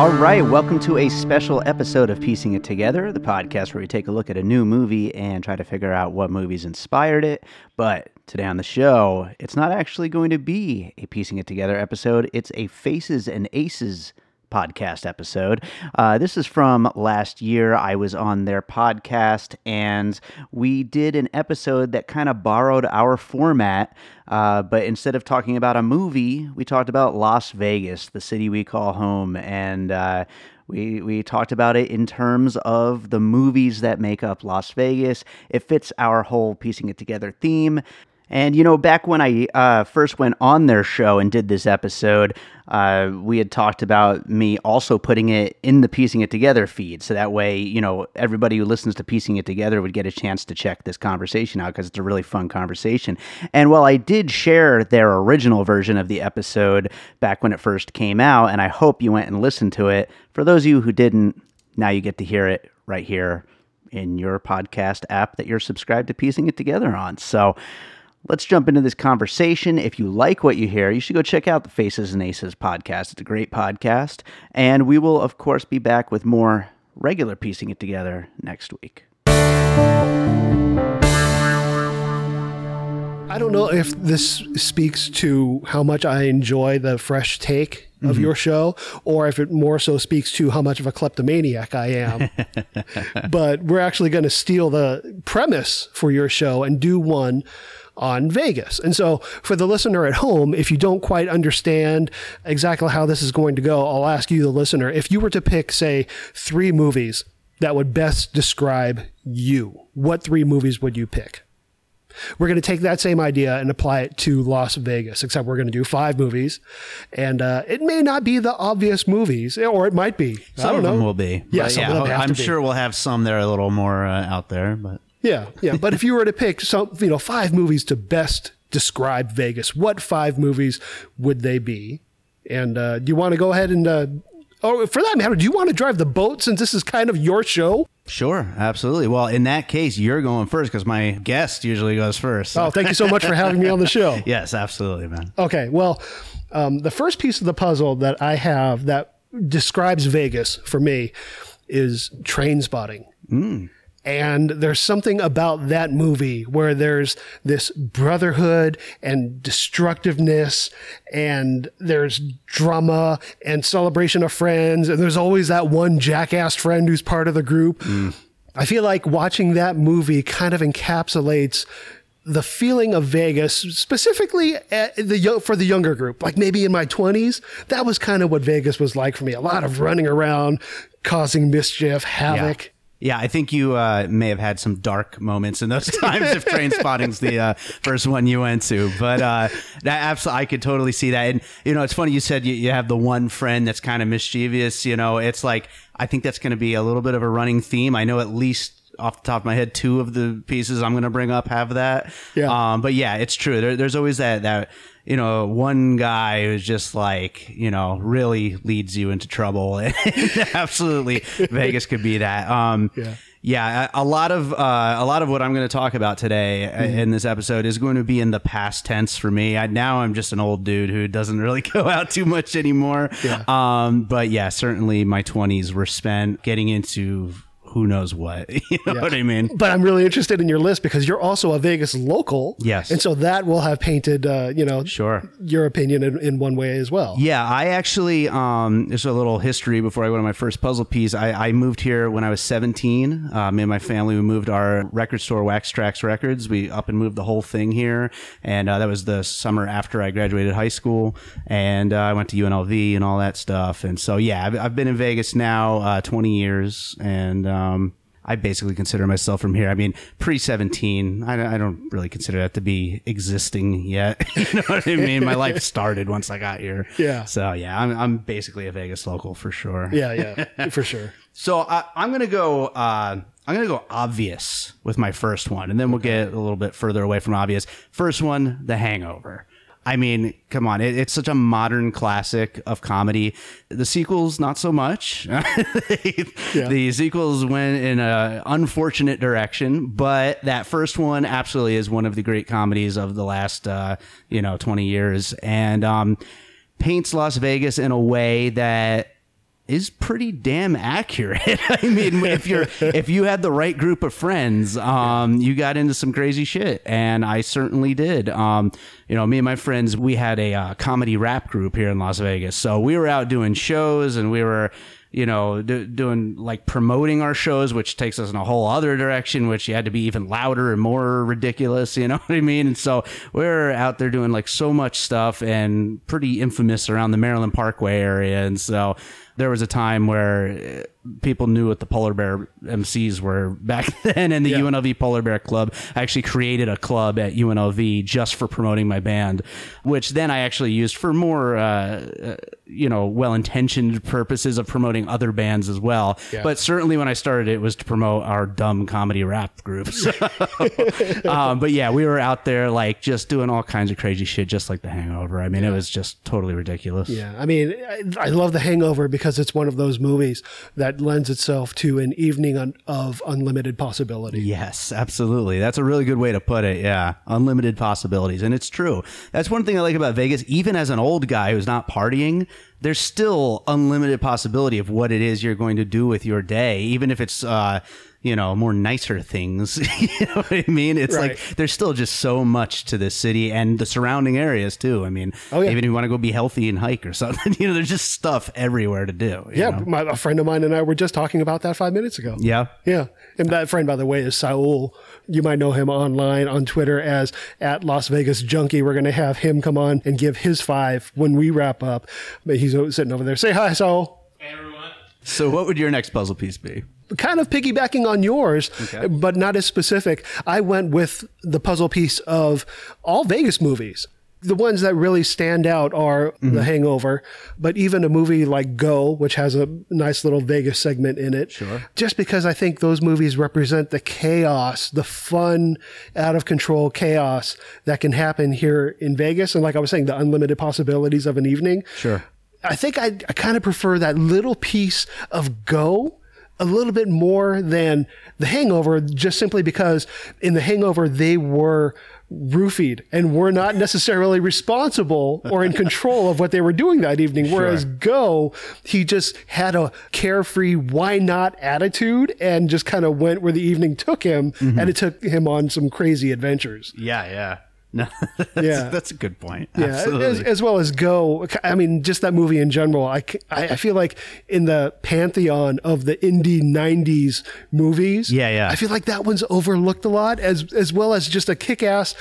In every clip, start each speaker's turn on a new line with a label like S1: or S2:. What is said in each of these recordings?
S1: All right, welcome to a special episode of Piecing It Together, the podcast where we take a look at a new movie and try to figure out what movies inspired it. But today on the show, it's not actually going to be a Piecing It Together episode, it's a Faces and Aces podcast episode. Uh, this is from last year. I was on their podcast and we did an episode that kind of borrowed our format. Uh, but instead of talking about a movie, we talked about Las Vegas, the city we call home. And uh, we, we talked about it in terms of the movies that make up Las Vegas. It fits our whole piecing it together theme. And you know, back when I uh, first went on their show and did this episode, uh, we had talked about me also putting it in the piecing it together feed, so that way, you know, everybody who listens to piecing it together would get a chance to check this conversation out because it's a really fun conversation. And while I did share their original version of the episode back when it first came out, and I hope you went and listened to it. For those of you who didn't, now you get to hear it right here in your podcast app that you're subscribed to piecing it together on. So. Let's jump into this conversation. If you like what you hear, you should go check out the Faces and Aces podcast. It's a great podcast. And we will, of course, be back with more regular piecing it together next week.
S2: I don't know if this speaks to how much I enjoy the fresh take of mm-hmm. your show, or if it more so speaks to how much of a kleptomaniac I am. but we're actually going to steal the premise for your show and do one on Vegas. And so, for the listener at home, if you don't quite understand exactly how this is going to go, I'll ask you, the listener, if you were to pick, say, three movies that would best describe you, what three movies would you pick? We're going to take that same idea and apply it to Las Vegas, except we're going to do five movies. And uh, it may not be the obvious movies, or it might be. I
S1: Some
S2: don't
S1: of
S2: know.
S1: them will be.
S2: Yeah,
S1: But
S2: some of them have
S1: I'm sure we'll have some that are a little more uh, out there, but
S2: Yeah, yeah. But if you were to pick some, you know, five movies to best describe Vegas, what five movies would they be? And uh, do you want to go ahead and, uh, oh, for that matter, do you want to drive the boat since this is kind of your show?
S1: sure, absolutely. Well, in that case, you're going first because my guest usually goes first.
S2: Oh, thank you so much for having me on the show.
S1: yes, absolutely, man.
S2: Okay, well, um, the first piece of the puzzle that I have that describes Vegas for me is Trainspotting. And there's something about that movie where there's this brotherhood and destructiveness, and there's drama and celebration of friends, and there's always that one jackass friend who's part of the group. I feel like watching that movie kind of encapsulates the feeling of Vegas, specifically the for the younger group, like maybe in my 20s, that was kind of what Vegas was like for me. A lot of running around, causing mischief, havoc.
S1: Yeah, I think you uh, may have had some dark moments in those times if Trainspotting's the uh, first one you went to. But uh, that absolutely, I could totally see that. And you know, it's funny you said you, you have the one friend that's kind of mischievous. You know, it's like I think that's going to be a little bit of a running theme. I know at least off the top of my head, two of the pieces I'm going to bring up have that.
S2: Yeah.
S1: Um, but yeah, it's true. There, there's always that that you know one guy who's just like you know really leads you into trouble. Absolutely, Vegas could be that. Um,
S2: Yeah.
S1: yeah, a lot of uh, a lot of what I'm going to talk about today uh
S2: Mm-hmm.
S1: in this episode is going to be in the past tense for me. I, now I'm just an old dude who doesn't really go out too much anymore.
S2: Yeah.
S1: Um, but yeah, certainly my 20s were spent getting into who knows what. You know what I mean?
S2: But I'm really interested in your list because you're also a Vegas local.
S1: Yes.
S2: And so that will have painted, uh, you know,
S1: Sure.
S2: your opinion in, in one way as well.
S1: Yeah, I actually, um, there's a little history before I went to my first puzzle piece. I, I moved here when I was 17. Uh, me and my family, we moved our record store, Wax Tracks Records. We up and moved the whole thing here. And uh, that was the summer after I graduated high school. And uh, I went to UNLV and all that stuff. And so, yeah, I've, I've been in Vegas now uh, 20 years. And, um, I basically consider myself from here. I mean, pre 17, I, don't- I don't really consider that to be existing yet. you know what I mean? My life started once I got here.
S2: Yeah.
S1: So, yeah, I'm, I'm basically a Vegas local for sure.
S2: Yeah, yeah, for sure.
S1: So, I, I'm going to go. Uh, I'm going to go obvious with my first one, and then we'll get a little bit further away from obvious. First one, The Hangover. I mean, come on, it, it's such a modern classic of comedy. The sequels, not so much. The sequels went in an unfortunate direction, but that first one absolutely is one of the great comedies of the last, uh, you know, 20 years, and um, paints Las Vegas in a way that is pretty damn accurate. I mean, if you're if you had the right group of friends, um, you got into some crazy shit, and I certainly did. Um, you know, me and my friends, we had a uh, comedy rap group here in Las Vegas, so we were out doing shows, and we were. You know, do, doing like promoting our shows, which takes us in a whole other direction, which you had to be even louder and more ridiculous. You know what I mean? And so we we're out there doing like so much stuff and pretty infamous around the Maryland Parkway area. And so there was a time where uh, people knew what the polar bear MCs were back then, and the UNLV Polar Bear Club actually created a club at UNLV just for promoting my band, which then I actually used for more, uh, uh, you know, well-intentioned purposes of promoting other bands as well. But certainly when I started, it was to promote our dumb comedy rap groups. um, but yeah, we were out there like just doing all kinds of crazy shit, just like The Hangover. I mean, it was just totally ridiculous.
S2: Yeah, I mean, I, I love The Hangover because it's one of those movies that lends itself to an evening un, of unlimited possibility.
S1: Yes, absolutely. That's a really good way to put it. Yeah. Unlimited possibilities. And it's true. That's one thing I like about Vegas. Even as an old guy who's not partying, there's still unlimited possibility of what it is you're going to do with your day, even if it's, uh, you know, more nicer things. you know what I mean? It's
S2: Right.
S1: like there's still just so much to this city and the surrounding areas too. I mean,
S2: Oh, yeah.
S1: even if you want to go be healthy and hike or something, you know, there's just stuff everywhere to do. you
S2: Yeah,
S1: know?
S2: my, a friend of mine and I were just talking about that five minutes ago.
S1: Yeah.
S2: Yeah. And that friend, by the way, is Saul. You might know him online on Twitter as at Las Vegas Junkie. We're going to have him come on and give his five when we wrap up. But he's sitting over there. Say hi, Saul. Hey, everyone.
S1: So what would your next puzzle piece be?
S2: Kind of piggybacking on yours, but not as specific. I went with the puzzle piece of all Vegas movies. The ones that really stand out are mm-hmm. The Hangover, but even a movie like Go, which has a nice little Vegas segment in it. Sure. Just because I think those movies represent the chaos, the fun, out of control chaos that can happen here in Vegas. And like I was saying, the unlimited possibilities of an evening.
S1: Sure.
S2: I think I, I kind of prefer that little piece of Go a little bit more than The Hangover, just simply because in The Hangover, they were roofied and were not necessarily responsible or in control of what they were doing that evening. Whereas Go, he just had a carefree, why not attitude and just kind of went where the evening took him. Mm-hmm. And it took him on some crazy adventures.
S1: Yeah, yeah. No, that's,
S2: Yeah.
S1: that's a good point.
S2: Yeah, as, as well as Go. I mean, just that movie in general. I, I feel like in the pantheon of the indie '90s movies,
S1: Yeah, yeah.
S2: I feel like that one's overlooked a lot, as as well as just a kick-ass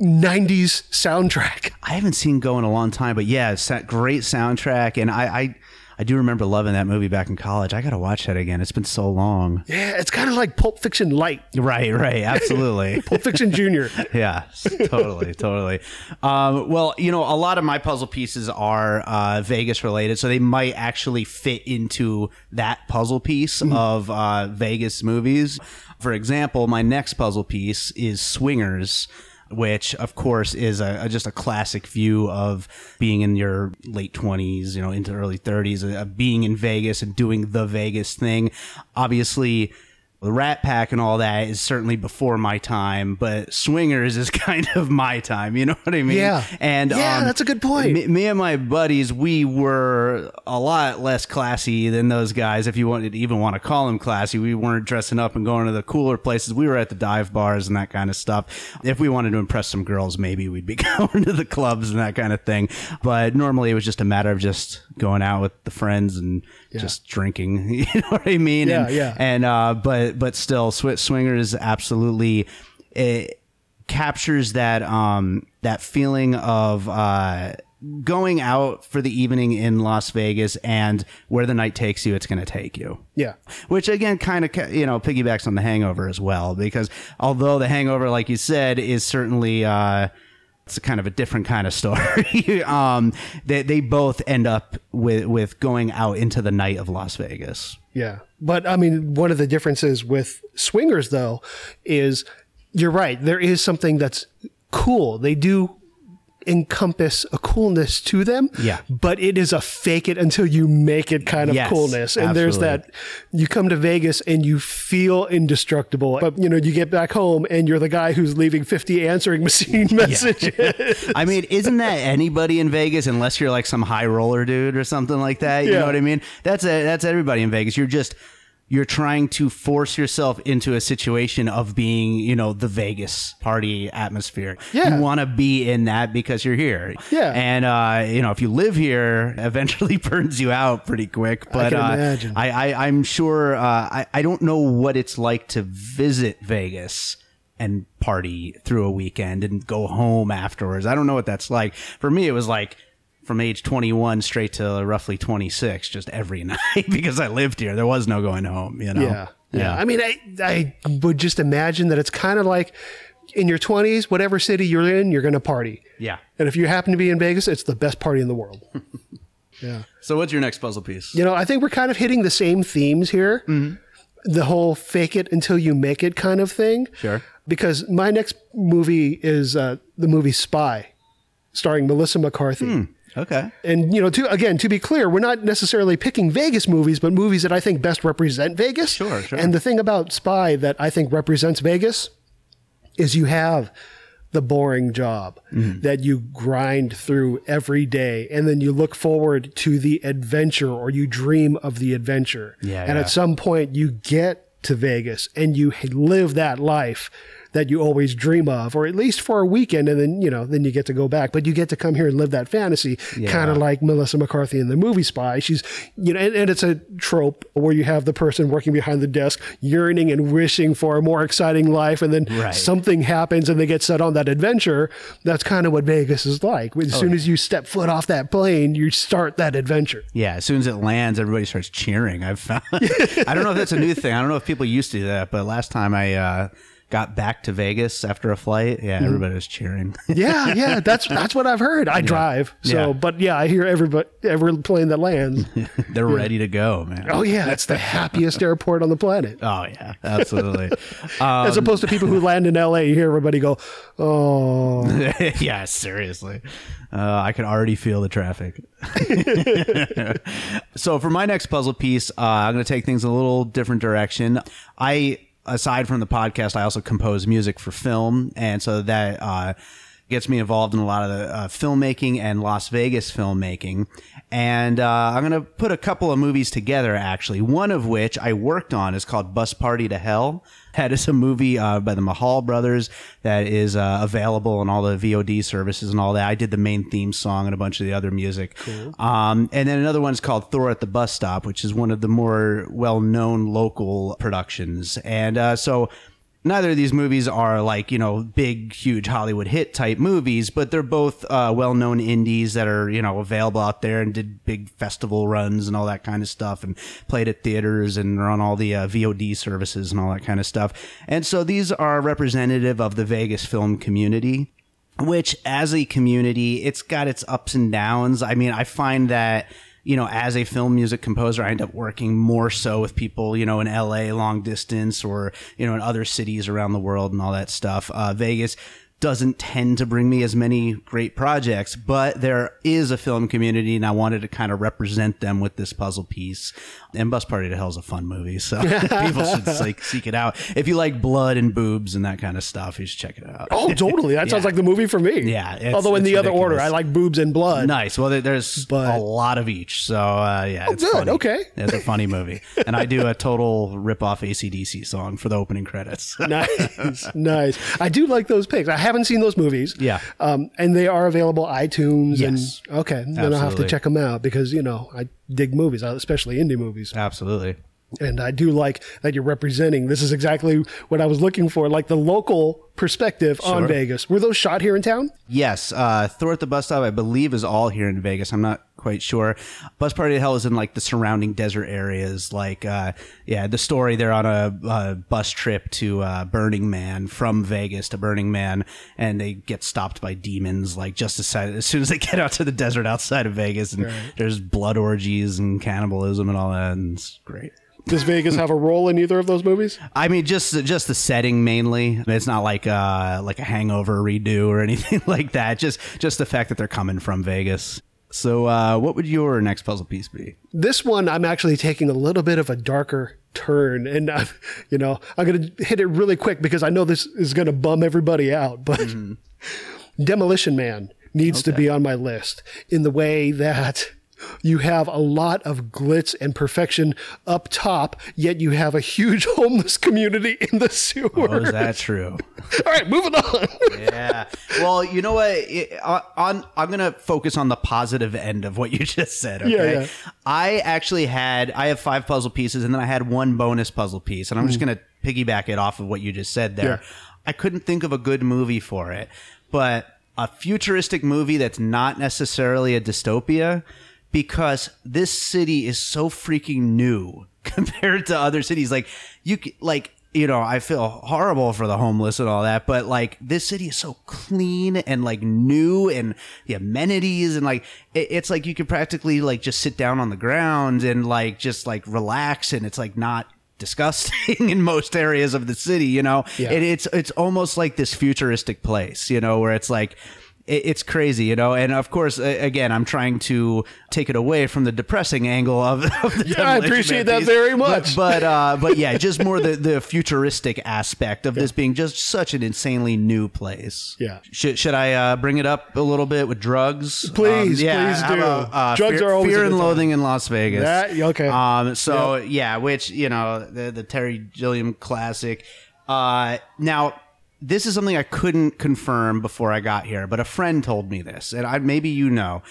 S2: '90s soundtrack.
S1: I haven't seen Go in a long time, but yeah, it's that great soundtrack, and I, I, I do remember loving that movie back in college. I got to watch that again. It's been so long.
S2: Yeah, it's kind of like Pulp Fiction light,
S1: Right, right, absolutely.
S2: Pulp Fiction Junior.
S1: yeah, totally, totally. Um, well, you know, a lot of my puzzle pieces are uh, Vegas related, so they might actually fit into that puzzle piece of uh, Vegas movies. For example, my next puzzle piece is Swingers. Which, of course, is a, a- just a classic view of being in your late twenties, you know, into early thirties, uh, being in Vegas and doing the Vegas thing. Obviously, the Rat Pack and all that is certainly before my time, but Swingers is kind of my time. You know what I mean?
S2: Yeah.
S1: And
S2: Yeah,
S1: um,
S2: that's a good point.
S1: Me, me and my buddies, we were a lot less classy than those guys. If you wanted to even want to call them classy, we weren't dressing up and going to the cooler places. We were at the dive bars and that kind of stuff. If we wanted to impress some girls, maybe we'd be going to the clubs and that kind of thing. But normally, it was just a matter of just going out with the friends and just drinking. You know what I mean?
S2: Yeah,
S1: and,
S2: yeah.
S1: and uh, but but still, Sw- Swingers absolutely it captures that um that feeling of uh going out for the evening in Las Vegas and where the night takes you, it's going to take you.
S2: Yeah.
S1: Which again, kind of you know piggybacks on the Hangover as well, because although the Hangover, like you said, is certainly. uh it's kind of a different kind of story. um, they they both end up with with going out into the night of Las Vegas.
S2: Yeah. But I mean, one of the differences with swingers, though, is you're right. There is something that's cool. They do encompass a coolness to them.
S1: Yeah.
S2: But it is a fake it until you make it kind of
S1: Yes,
S2: coolness. And there's that you come to Vegas and you feel indestructible. But, you know, you get back home and you're the guy who's leaving 50 answering machine messages.
S1: I mean, isn't that anybody in Vegas unless you're like some high roller dude or something like that? You
S2: Yeah.
S1: know what I mean? That's a, that's everybody in Vegas. You're just you're trying to force yourself into a situation of being, you know, the Vegas party atmosphere.
S2: Yeah.
S1: You want to be in that because you're here.
S2: Yeah.
S1: And uh, you know, if you live here, eventually burns you out pretty quick. But
S2: can
S1: uh,
S2: imagine.
S1: I, I I'm sure uh, I I don't know what it's like to visit Vegas and party through a weekend and go home afterwards. I don't know what that's like. For me, it was like from age 21 straight to roughly 26, just every night because I lived here. There was no going home. You know.
S2: Yeah. Yeah. I mean, I, I would just imagine that it's kind of like in your 20s, whatever city you're in, you're going to party.
S1: Yeah.
S2: And if you happen to be in Vegas, it's the best party in the world. yeah.
S1: So, what's your next puzzle piece?
S2: You know, I think we're kind of hitting the same themes here.
S1: Mm-hmm.
S2: The whole fake it until you make it kind of thing.
S1: Sure.
S2: Because my next movie is uh, the movie Spy, starring Melissa McCarthy.
S1: Hmm. Okay.
S2: And you know, to again, to be clear, we're not necessarily picking Vegas movies, but movies that I think best represent Vegas.
S1: Sure, sure.
S2: And the thing about Spy that I think represents Vegas is you have the boring job
S1: Mm-hmm.
S2: that you grind through every day, and then you look forward to the adventure or you dream of the adventure.
S1: Yeah,
S2: And
S1: yeah.
S2: at some point, you get to Vegas and you live that life that you always dream of, or at least for a weekend, and then you know, then you get to go back. But you get to come here and live that fantasy, kind of like Melissa McCarthy in the movie Spy. She's, you know, and, and it's a trope where you have the person working behind the desk yearning and wishing for a more exciting life, and then
S1: Right.
S2: something happens and they get set on that adventure. That's kind of what Vegas is like. As
S1: Oh,
S2: soon as you step foot off that plane, you start that adventure.
S1: Yeah, as soon as it lands, everybody starts cheering. I've found. I don't know if that's a new thing. I don't know if people used to do that, but last time I uh, got back to Vegas after a flight, yeah, everybody was cheering.
S2: Yeah, yeah, that's that's what I've heard. I drive, so
S1: Yeah.
S2: but yeah, I hear everybody every plane that lands.
S1: They're ready to go, man.
S2: Oh yeah, it's the happiest airport on the planet.
S1: Oh yeah, absolutely. Um,
S2: As opposed to people who land in LA, you hear everybody go, "Oh,
S1: yeah, seriously. Uh, I can already feel the traffic. so for my next puzzle piece, uh, I'm going to take things a little different direction. I, aside from the podcast, I also compose music for film, and so that uh, gets me involved in a lot of the uh, filmmaking and Las Vegas filmmaking. And uh, I'm going to put a couple of movies together, actually. One of which I worked on is called Bus Party to Hell. That is a movie uh, by the Mahal brothers that is uh, available on all the VOD services and all that. I did the main theme song and a bunch of the other music. Um, and then another one is called Thor at the Bus Stop, which is one of the more well known local productions. And uh, so neither of these movies are like you know big huge hollywood hit type movies but they're both uh, well-known indies that are you know available out there and did big festival runs and all that kind of stuff and played at theaters and are on all the uh, vod services and all that kind of stuff. And so these are representative of the vegas film community which as a community it's got its ups and downs. I mean i find that you know as a film music composer i end up working more so with people you know in la long distance or you know in other cities around the world and all that stuff. Uh, vegas doesn't tend to bring me as many great projects, but there is a film community, and I wanted to kind of represent them with this puzzle piece. And Bus Party to Hell is a fun movie, so people should like seek it out. If you like blood and boobs and that kind of stuff, you should check it out.
S2: Oh, totally. That sounds like the movie for me.
S1: Yeah, it's-
S2: Although in the other order. I like boobs and blood.
S1: Nice. Well, there's
S2: But-
S1: a lot of each, so uh, yeah, it's
S2: good.
S1: funny.
S2: Okay.
S1: it's a funny movie, and I do a total rip off ACDC song for the opening credits.
S2: nice, nice. I do like those picks. I haven't seen those movies.
S1: Yeah.
S2: um, and they are available iTunes.
S1: Yes.
S2: and okay, then I'll have to check them out because you know I dig movies, especially indie movies,
S1: Absolutely.
S2: And I do like that you're representing. This is exactly what I was looking for, like the local perspective on Vegas. Were those shot here in town?
S1: Yes, uh, Thor at the bus stop, I believe, is all here in Vegas. I'm not quite sure. Bus Party to Hell is in like the surrounding desert areas. Like, uh, yeah, the story they're on a, uh bus trip to uh, Burning Man from Vegas to Burning Man, and they get stopped by demons. Like just as, as soon as they get out to the desert outside of Vegas, and there's blood orgies and cannibalism and all that, and it's great.
S2: Does Vegas have a role in either of those movies?
S1: I mean, just just the setting mainly. It's not like uh like a Hangover redo or anything like that. Just just the fact that they're coming from Vegas. So, uh, what would your next puzzle piece be?
S2: This one, I'm actually taking a little bit of a darker turn, and uh, you know, I'm going to hit it really quick because I know this is going to bum everybody out. But Demolition Man needs to be on my list in the way that you have a lot of glitz and perfection up top, yet you have a huge homeless community in the sewer.
S1: Oh, is that true?
S2: All right, moving on.
S1: yeah. Well, you know what? It, uh, on I'm gonna focus on the positive end of what you just said. Okay.
S2: Yeah, yeah.
S1: I actually had I have five puzzle pieces, and then I had one bonus puzzle piece, and I'm just gonna piggyback it off of what you just said there.
S2: Yeah.
S1: I couldn't think of a good movie for it, but a futuristic movie that's not necessarily a dystopia because this city is so freaking new compared to other cities like you like you know I feel horrible for the homeless and all that but like this city is so clean and like new and the amenities and like it, it's like you could practically like just sit down on the ground and like just like relax and it's like not disgusting in most areas of the city you know
S2: Yeah.
S1: and it's it's almost like this futuristic place you know where it's like it- it's crazy, you know, and of course, again, I'm trying to take it away from the depressing angle of, of the
S2: Yeah, I appreciate that
S1: piece.
S2: very much.
S1: But uh, but yeah, just more the, the futuristic aspect of this being just such an insanely new place.
S2: Yeah.
S1: Should should I uh, bring it up a little bit with drugs? Um,
S2: Please,
S1: yeah,
S2: please do.
S1: about, uh,
S2: Drugs
S1: Fear,
S2: are always
S1: Fear and
S2: time.
S1: Loathing in Las Vegas.
S2: That- okay.
S1: Um. So yeah, which you know the the Terry Gilliam classic. Uh. Now this is something I couldn't confirm before I got here, but a friend told me this, and I maybe you know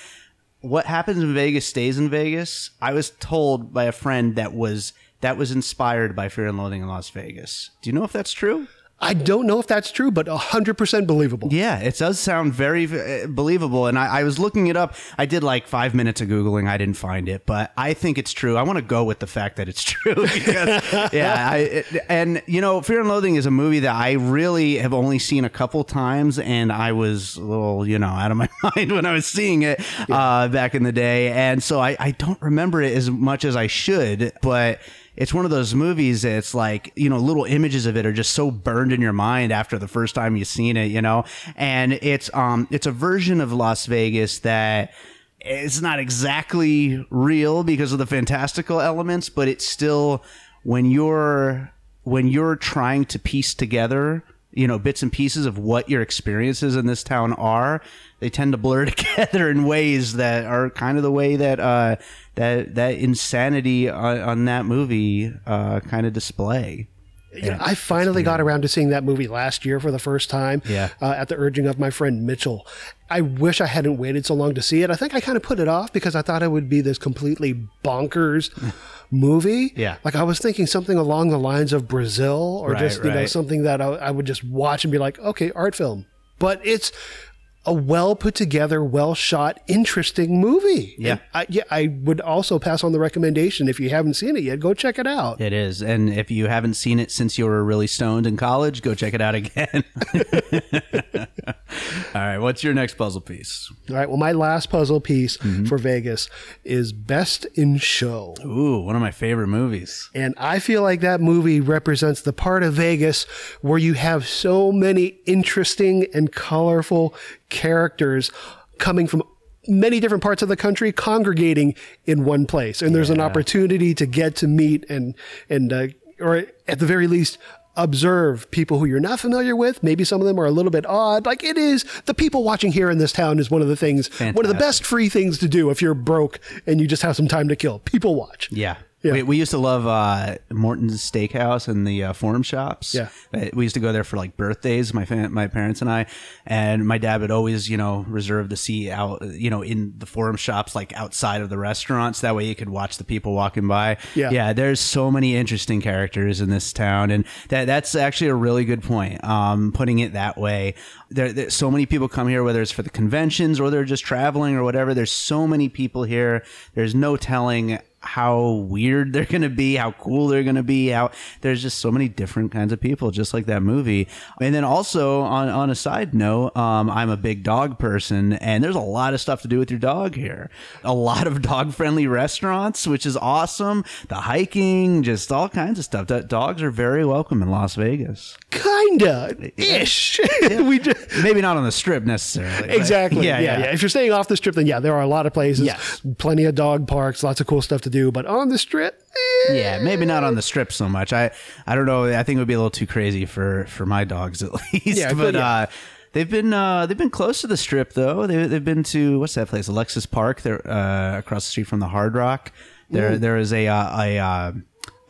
S1: what happens in Vegas stays in Vegas. I was told by a friend that was that was inspired by Fear and Loathing in Las Vegas. Do you know if that's true?
S2: I don't know if that's true, but 100% believable.
S1: Yeah, it does sound very uh, believable. And I, I was looking it up. I did like five minutes of Googling. I didn't find it, but I think it's true. I want to go with the fact that it's true because, yeah. I, it, and, you know, Fear and Loathing is a movie that I really have only seen a couple times. And I was a little, you know, out of my mind when I was seeing it uh, back in the day. And so I, I don't remember it as much as I should, but it's one of those movies it's like you know little images of it are just so burned in your mind after the first time you've seen it you know? And it's um it's a version of las vegas that it's not exactly real because of the fantastical elements but it's still when you're when you're trying to piece together you know bits and pieces of what your experiences in this town are they tend to blur together in ways that are kind of the way that uh that that insanity on, on that movie uh kind of display
S2: You know, I finally got around to seeing that movie last year for the first time.
S1: Yeah.
S2: Uh, at the urging of my friend Mitchell. I wish I hadn't waited so long to see it. I think I kind of put it off because I thought it would be this completely bonkers movie.
S1: Yeah.
S2: Like I was thinking something along the lines of Brazil or
S1: Right,
S2: just, you know, something that I, I would just watch and be like, okay, art film. But it's a well put together, well shot, interesting movie.
S1: Yeah.
S2: I, yeah. I would also pass on the recommendation. If you haven't seen it yet, go check it out.
S1: it is and if you haven't seen it since you were really stoned in college go check it out again All right, what's your next puzzle piece?
S2: All right. Well, my last puzzle piece mm-hmm. for Vegas is Best in Show.
S1: Ooh, one of my favorite movies.
S2: And I feel like that movie represents the part of Vegas where you have so many interesting and colorful characters coming from many different parts of the country congregating in one place. And there's an opportunity to get to meet and, and, uh, or at the very least, observe people who you're not familiar with. Maybe some of them are a little bit odd. Like it is, the people watching here in this town is one of the things, one of the best free things to do if you're broke and you just have some time to kill. People watch.
S1: Yeah.
S2: Yeah.
S1: We, we used to love uh, Morton's Steakhouse and the uh, Forum Shops.
S2: Yeah.
S1: Uh, We used to go there for like birthdays, my fam- my parents and I, and my dad would always, you know, reserve the seat out, you know, in the Forum Shops, like outside of the restaurants. That way you could watch the people walking by.
S2: Yeah.
S1: Yeah. There's so many interesting characters in this town, and that that's actually a really good point. Um, putting it that way, there, there so many people come here, whether it's for the conventions or they're just traveling or whatever. There's so many people here. There's no telling how weird they're going to be, how cool they're going to be, how there's just so many different kinds of people, just like that movie. And then also on, on a side note, um, I'm a big dog person and there's a lot of stuff to do with your dog here. A lot of dog friendly restaurants, which is awesome. The hiking, just all kinds of stuff. That dogs are very welcome in Las Vegas.
S2: Kinda ish. we just,
S1: Maybe not on the strip necessarily.
S2: Exactly. Yeah, yeah, If you're staying off the strip, then yeah, there are a lot of places.
S1: Yes.
S2: Plenty of dog parks, lots of cool stuff to do. But on the strip, eh,
S1: Yeah, maybe not on the strip so much. I I don't know. I think it would be a little too crazy for for my dogs at least.
S2: Yeah,
S1: but
S2: yeah.
S1: uh, they've been uh, they've been close to the strip though. They they've been to what's that place? Alexis Park. They're uh, across the street from the Hard Rock. There there is a uh, a uh,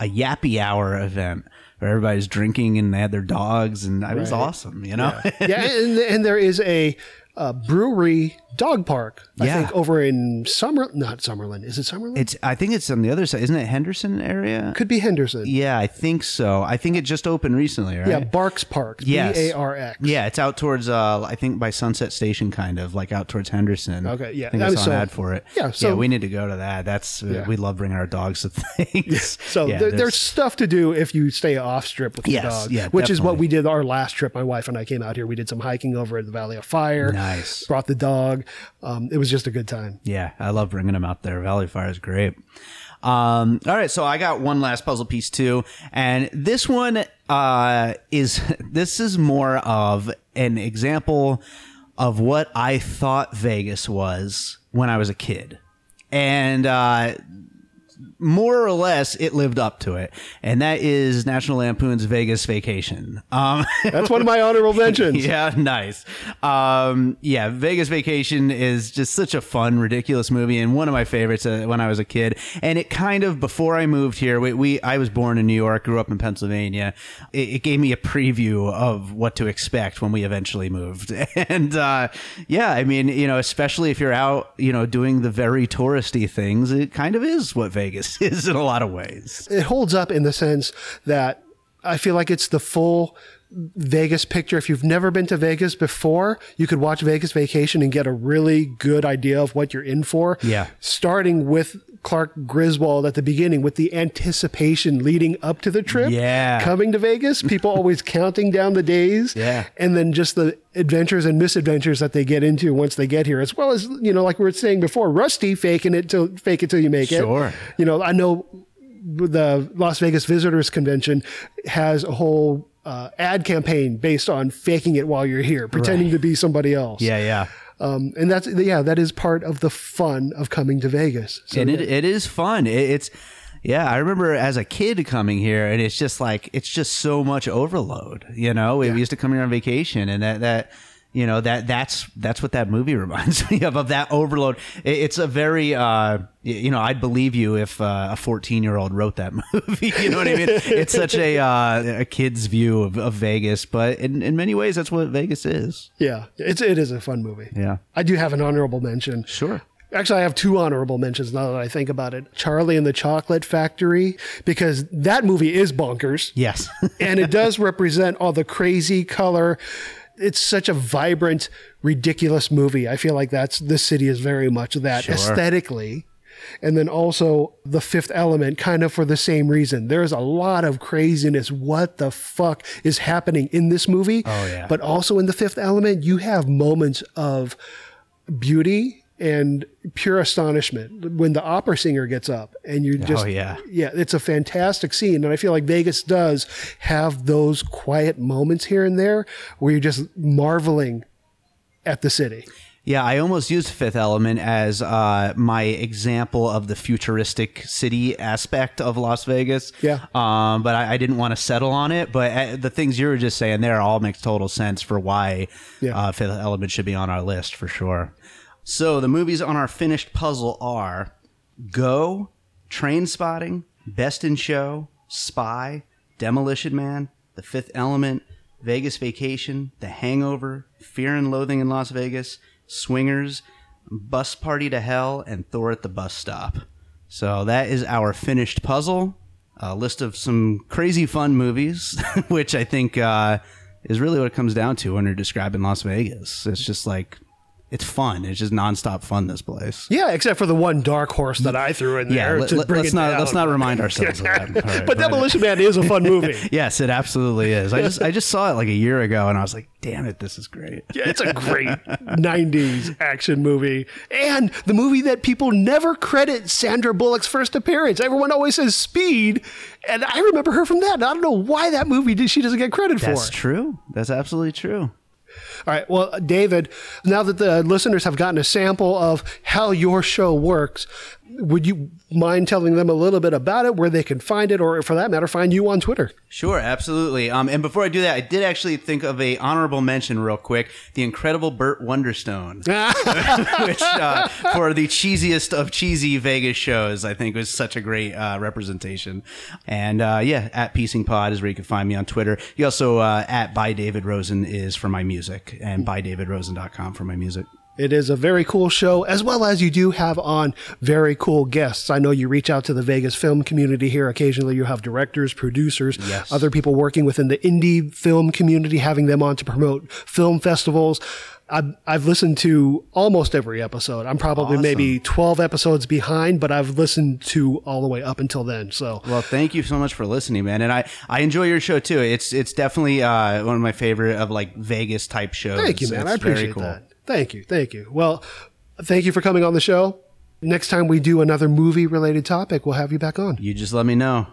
S1: a yappy hour event where everybody's drinking and they had their dogs and it was awesome. You know.
S2: yeah, and, and there is a, uh brewery dog park. I
S1: Yeah.
S2: think over in Summer, not Summerlin. Is it Summerlin?
S1: it's I think it's on the other side, isn't it? Henderson area.
S2: Could be Henderson.
S1: Yeah, I think so. I think it just opened recently, right?
S2: Yeah, Barks Park.
S1: Yes.
S2: B A R X.
S1: Yeah, it's out towards uh I think by Sunset Station kind of, like out towards Henderson.
S2: Okay, yeah.
S1: I think I
S2: I mean,
S1: saw
S2: so-
S1: an ad for it.
S2: yeah, so-
S1: we need to go to that. That's
S2: Yeah.
S1: we love bringing our dogs to things.
S2: So
S1: Yeah,
S2: there, there's, stuff to do if you stay off strip with your
S1: Yes,
S2: dog,
S1: yeah,
S2: which is what we did our last trip. My wife and I came out here. We did some hiking over at the Valley of Fire.
S1: Nice.
S2: Brought the dog. Um, it was just a good time.
S1: Yeah, I love bringing them out there. Valley Fire is great. Um, all right, so I got one last puzzle piece too, and this one uh, is this is more of an example of what I thought Vegas was when I was a kid, and uh, more or less it lived up to it, and that is National Lampoon's Vegas Vacation. Um,
S2: That's one of my honorable mentions.
S1: yeah, nice. Um, yeah, Vegas Vacation is just such a fun, ridiculous movie, and one of my favorites uh, when I was a kid. And it kind of before I moved here, we, we I was born in New York, grew up in Pennsylvania. It, it gave me a preview of what to expect when we eventually moved. And uh, yeah, I mean, you know, especially if you're out, you know, doing the very touristy things, it kind of is what Vegas is in a lot of ways.
S2: it holds up in the sense that I feel like it's the full Vegas picture. If you've never been to Vegas before, you could watch Vegas Vacation and get a really good idea of what you're in for.
S1: Yeah.
S2: Starting with Clark Griswold at the beginning with the anticipation leading up to the trip.
S1: Yeah.
S2: Coming to Vegas, people always counting down the days.
S1: Yeah.
S2: And then just the adventures and misadventures that they get into once they get here, as well as, you know, like we were saying before, Rusty faking it till fake it till you make it.
S1: Sure.
S2: You know, I know the Las Vegas Visitors Convention has a whole uh, ad campaign based on faking it while you're here, pretending
S1: Right.
S2: to be somebody else.
S1: Yeah, yeah.
S2: Um, and that's yeah, that is part of the fun of coming to Vegas. So,
S1: and it, it is fun. It, it's yeah. I remember as a kid coming here, and it's just like it's just so much overload. You know, we, we used to come here on vacation, and that that you know that that's that's what that movie reminds me of of that overload. It, it's a very uh, you know I'd believe you if uh, a fourteen year old wrote that movie. you know what I mean? It's such a uh, a kid's view of, of Vegas, but in, in many ways that's what Vegas is.
S2: yeah, it's it is a fun movie.
S1: Yeah.
S2: I do have an honorable mention.
S1: Sure.
S2: Actually, I have two honorable mentions now that I think about it. Charlie and the Chocolate Factory, because that movie is bonkers.
S1: Yes.
S2: and it does represent all the crazy color. It's such a vibrant, ridiculous movie. I feel like that's this city is very much that
S1: Sure.
S2: aesthetically. And then also The Fifth Element, kind of for the same reason. There's a lot of craziness. What the fuck is happening in this movie?
S1: Oh, yeah.
S2: But also in The Fifth Element, you have moments of beauty and pure astonishment when the opera singer gets up and you just
S1: Oh, yeah.
S2: yeah it's a fantastic scene and i feel like vegas does have those quiet moments here and there where you're just marveling at the city
S1: Yeah, I almost used Fifth Element as uh, my example of the futuristic city aspect of Las Vegas.
S2: Yeah.
S1: Um, but I, I didn't want to settle on it. But uh, the things you were just saying there all makes total sense for why
S2: Yeah.
S1: uh, Fifth Element should be on our list for sure. So the movies on our finished puzzle are Go, Trainspotting, Best in Show, Spy, Demolition Man, The Fifth Element, Vegas Vacation, The Hangover, Fear and Loathing in Las Vegas, Swingers, Bus Party to Hell, and Thor at the Bus Stop. So that is our finished puzzle. A list of some crazy fun movies, which I think uh, is really what it comes down to when you're describing Las Vegas. It's just like it's fun. It's just nonstop fun. This place.
S2: yeah except for the one dark horse that i threw in
S1: Yeah,
S2: there
S1: let,
S2: to bring
S1: us not
S2: down.
S1: let's not remind ourselves of that. Right,
S2: but demolition man is a fun movie
S1: Yes, it absolutely is. I just I just saw it like a year ago, and I was like, "Damn it, this is great."
S2: Yeah, it's a great 90s action movie. And the movie that people never credit Sandra Bullock's first appearance. Everyone always says Speed. And I remember her from that. And I don't know why that movie did she doesn't get credit
S1: That's
S2: for.
S1: That's true. That's absolutely true.
S2: All right. Well, David, now that the listeners have gotten a sample of how your show works, would you mind telling them a little bit about it, where they can find it, or for that matter, find you on Twitter?
S1: Sure, absolutely. Um, and before I do that, I did actually think of a honorable mention real quick: the incredible Burt Wonderstone, which uh, for the cheesiest of cheesy Vegas shows, I think was such a great uh, representation. And uh, yeah, at Piecing Pod is where you can find me on Twitter. You also uh, at by David Rosen is for my music, and bydavidrosen.com for my music.
S2: It is a very cool show, as well as you do have on very cool guests. I know you reach out to the Vegas film community here. Occasionally, you have directors, producers,
S1: Yes.
S2: other people working within the indie film community, having them on to promote film festivals. I've, I've listened to almost every episode. I'm probably maybe 12 episodes behind, but I've listened to all the way up until then. So
S1: Well, thank you so much for listening, man. And I, I enjoy your show too. It's it's definitely uh, one of my favorite of like Vegas type shows.
S2: thank you, man.
S1: It's
S2: I appreciate
S1: cool.
S2: that. Thank you. Thank you. Well, thank you for coming on the show. Next time we do another movie related topic, we'll have you back on.
S1: You just let me know.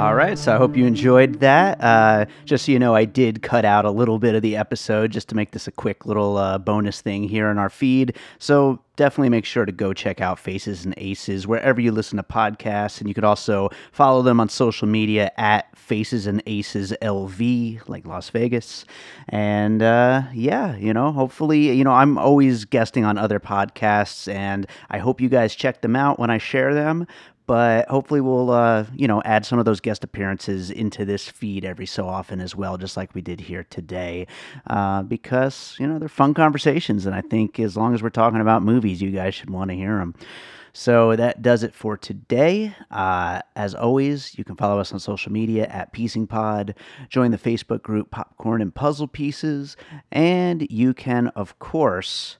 S3: All right, so I hope you enjoyed that. Uh, just so you know, I did cut out a little bit of the episode just to make this a quick little uh, bonus thing here in our feed. So definitely make sure to go check out Faces and Aces wherever you listen to podcasts, and you could also follow them on social media at Faces and Aces LV, like Las Vegas. And uh, yeah, you know, hopefully, you know, I'm always guesting on other podcasts, and I hope you guys check them out when I share them but hopefully we'll uh, you know add some of those guest appearances into this feed every so often as well just like we did here today uh, because you know they're fun conversations and i think as long as we're talking about movies you guys should want to hear them so that does it for today. Uh, as always, you can follow us on social media at Piecing Pod, join the Facebook group Popcorn and Puzzle Pieces, and you can, of course,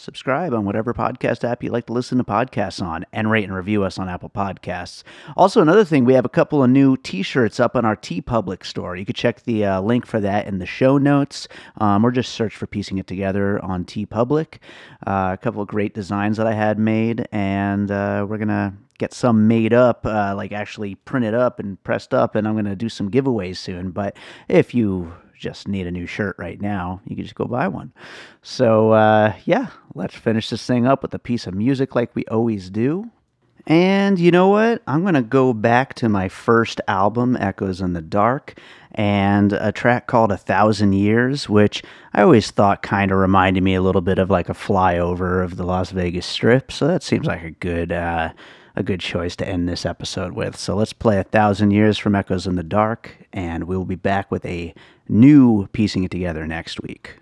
S3: subscribe on whatever podcast app you like to listen to podcasts on and rate and review us on Apple Podcasts. Also, another thing, we have a couple of new t shirts up on our TeePublic store. You could check the uh, link for that in the show notes um, or just search for Piecing It Together on TeePublic. Uh, a couple of great designs that I had made, and uh, we're going to get some made up, uh, like actually printed up and pressed up, and I'm going to do some giveaways soon. But if you just need a new shirt right now, you can just go buy one. So, uh, yeah, let's finish this thing up with a piece of music like we always do. And you know what? I'm going to go back to my first album, Echoes in the Dark, and a track called A Thousand Years, which I always thought kind of reminded me a little bit of like a flyover of the Las Vegas Strip. So that seems like a good. Uh, a good choice to end this episode with. So let's play A Thousand Years from Echoes in the Dark, and we'll be back with a new Piecing It Together next week.